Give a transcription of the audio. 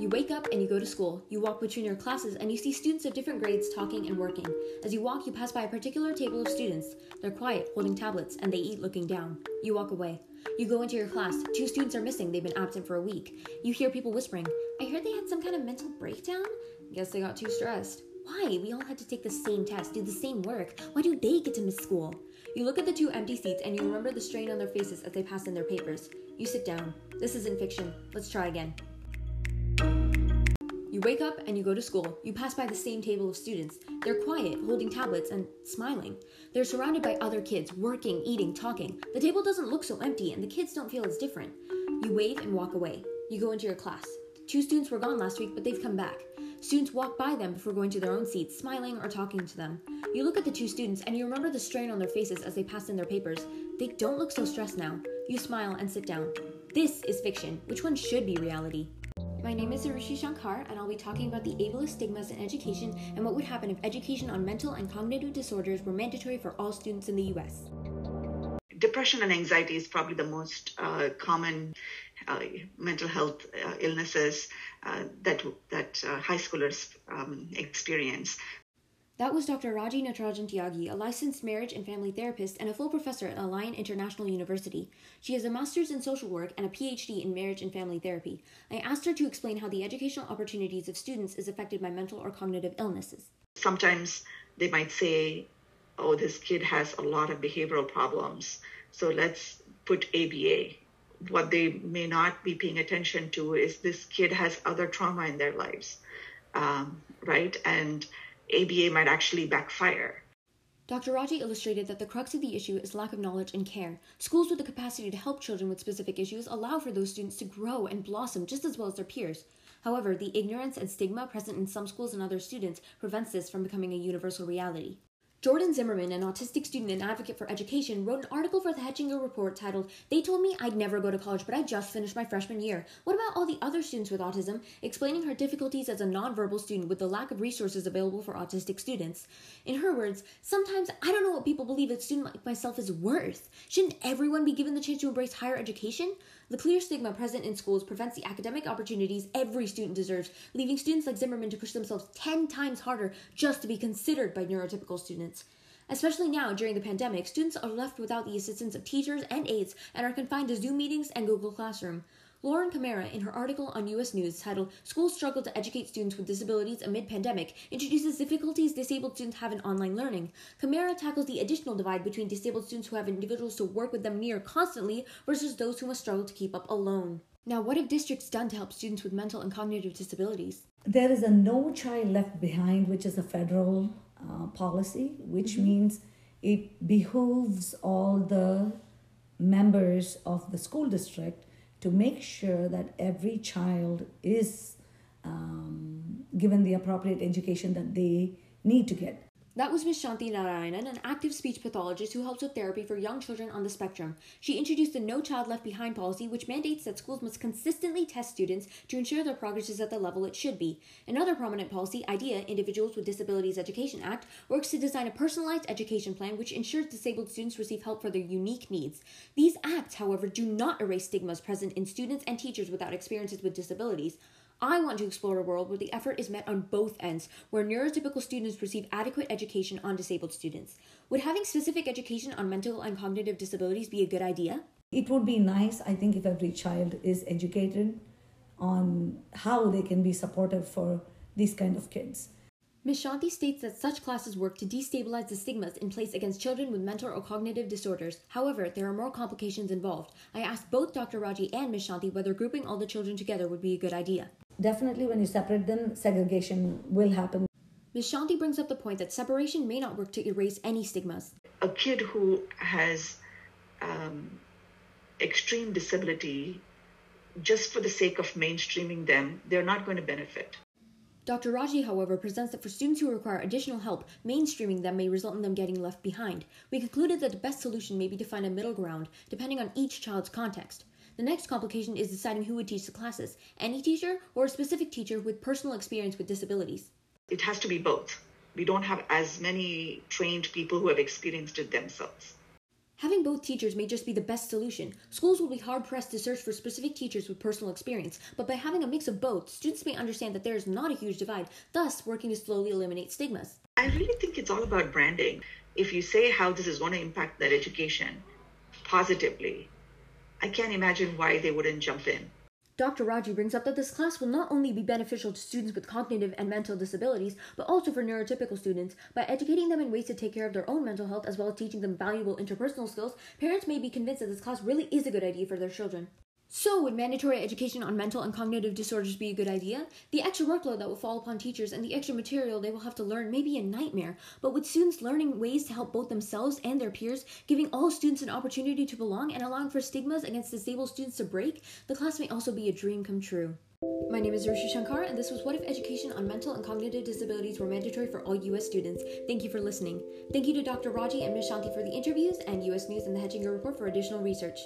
You wake up and you go to school. You walk between your classes and you see students of different grades talking and working. As you walk, you pass by a particular table of students. They're quiet, holding tablets, and they eat looking down. You walk away. You go into your class. Two students are missing. They've been absent for a week. You hear people whispering, I heard they had some kind of mental breakdown? Guess they got too stressed. Why? We all had to take the same test, do the same work. Why do they get to miss school? You look at the two empty seats and you remember the strain on their faces as they pass in their papers. You sit down. This isn't fiction. Let's try again. You wake up and you go to school. You pass by the same table of students. They're quiet, holding tablets and smiling. They're surrounded by other kids, working, eating, talking. The table doesn't look so empty and the kids don't feel as different. You wave and walk away. You go into your class. Two students were gone last week, but they've come back. Students walk by them before going to their own seats, smiling or talking to them. You look at the two students and you remember the strain on their faces as they pass in their papers. They don't look so stressed now. You smile and sit down. This is fiction. Which one should be reality? My name is Arushi Shankar, and I'll be talking about the ableist stigmas in education and what would happen if education on mental and cognitive disorders were mandatory for all students in the US. Depression and anxiety is probably the most uh, common uh, mental health uh, illnesses uh, that that uh, high schoolers um, experience. That was Dr. Raji Natarajan Tyagi, a licensed marriage and family therapist and a full professor at Alliant International University. She has a master's in social work and a PhD in marriage and family therapy. I asked her to explain how the educational opportunities of students is affected by mental or cognitive illnesses. Sometimes they might say, oh, this kid has a lot of behavioral problems, so let's put ABA. What they may not be paying attention to is this kid has other trauma in their lives, um, right? And ABA might actually backfire. Dr. Raji illustrated that the crux of the issue is lack of knowledge and care. Schools with the capacity to help children with specific issues allow for those students to grow and blossom just as well as their peers. However, the ignorance and stigma present in some schools and other students prevents this from becoming a universal reality. Jordan Zimmerman, an autistic student and advocate for education, wrote an article for the Hechinger Report titled, They Told Me I'd Never Go to College, but I just finished my freshman year. What about all the other students with autism? Explaining her difficulties as a nonverbal student with the lack of resources available for autistic students. In her words, sometimes I don't know what people believe a student like myself is worth. Shouldn't everyone be given the chance to embrace higher education? The clear stigma present in schools prevents the academic opportunities every student deserves, leaving students like Zimmerman to push themselves 10 times harder just to be considered by neurotypical students. Especially now, during the pandemic, students are left without the assistance of teachers and aides and are confined to Zoom meetings and Google Classroom. Lauren Camera, in her article on U.S. News titled Schools Struggle to Educate Students with Disabilities Amid Pandemic, introduces difficulties disabled students have in online learning. Camara tackles the additional divide between disabled students who have individuals to work with them near constantly versus those who must struggle to keep up alone. Now, what have districts done to help students with mental and cognitive disabilities? There is a No Child Left Behind, which is a federal uh, policy, which mm-hmm. means it behooves all the members of the school district to make sure that every child is um, given the appropriate education that they need to get. That was Ms. Shanti Narayanan, an active speech pathologist who helps with therapy for young children on the spectrum. She introduced the No Child Left Behind policy, which mandates that schools must consistently test students to ensure their progress is at the level it should be. Another prominent policy, IDEA, Individuals with Disabilities Education Act, works to design a personalized education plan which ensures disabled students receive help for their unique needs. These acts, however, do not erase stigmas present in students and teachers without experiences with disabilities. I want to explore a world where the effort is met on both ends, where neurotypical students receive adequate education on disabled students. Would having specific education on mental and cognitive disabilities be a good idea? It would be nice, I think, if every child is educated on how they can be supportive for these kind of kids. Ms. Shanti states that such classes work to destabilize the stigmas in place against children with mental or cognitive disorders. However, there are more complications involved. I asked both Dr. Raji and Ms. Shanti whether grouping all the children together would be a good idea. Definitely, when you separate them, segregation will happen. Ms. Shanti brings up the point that separation may not work to erase any stigmas. A kid who has um, extreme disability, just for the sake of mainstreaming them, they're not going to benefit. Dr. Raji, however, presents that for students who require additional help, mainstreaming them may result in them getting left behind. We concluded that the best solution may be to find a middle ground, depending on each child's context. The next complication is deciding who would teach the classes any teacher or a specific teacher with personal experience with disabilities. It has to be both. We don't have as many trained people who have experienced it themselves. Having both teachers may just be the best solution. Schools will be hard pressed to search for specific teachers with personal experience, but by having a mix of both, students may understand that there is not a huge divide, thus working to slowly eliminate stigmas. I really think it's all about branding. If you say how this is going to impact their education positively, I can't imagine why they wouldn't jump in. Dr. Raji brings up that this class will not only be beneficial to students with cognitive and mental disabilities, but also for neurotypical students. By educating them in ways to take care of their own mental health as well as teaching them valuable interpersonal skills, parents may be convinced that this class really is a good idea for their children. So, would mandatory education on mental and cognitive disorders be a good idea? The extra workload that will fall upon teachers and the extra material they will have to learn may be a nightmare, but with students learning ways to help both themselves and their peers, giving all students an opportunity to belong and allowing for stigmas against disabled students to break, the class may also be a dream come true. My name is Arushi Shankar, and this was What If Education on Mental and Cognitive Disabilities Were Mandatory for All U.S. Students. Thank you for listening. Thank you to Dr. Raji and Ms. Shanti for the interviews, and U.S. News and the Hechinger Report for additional research.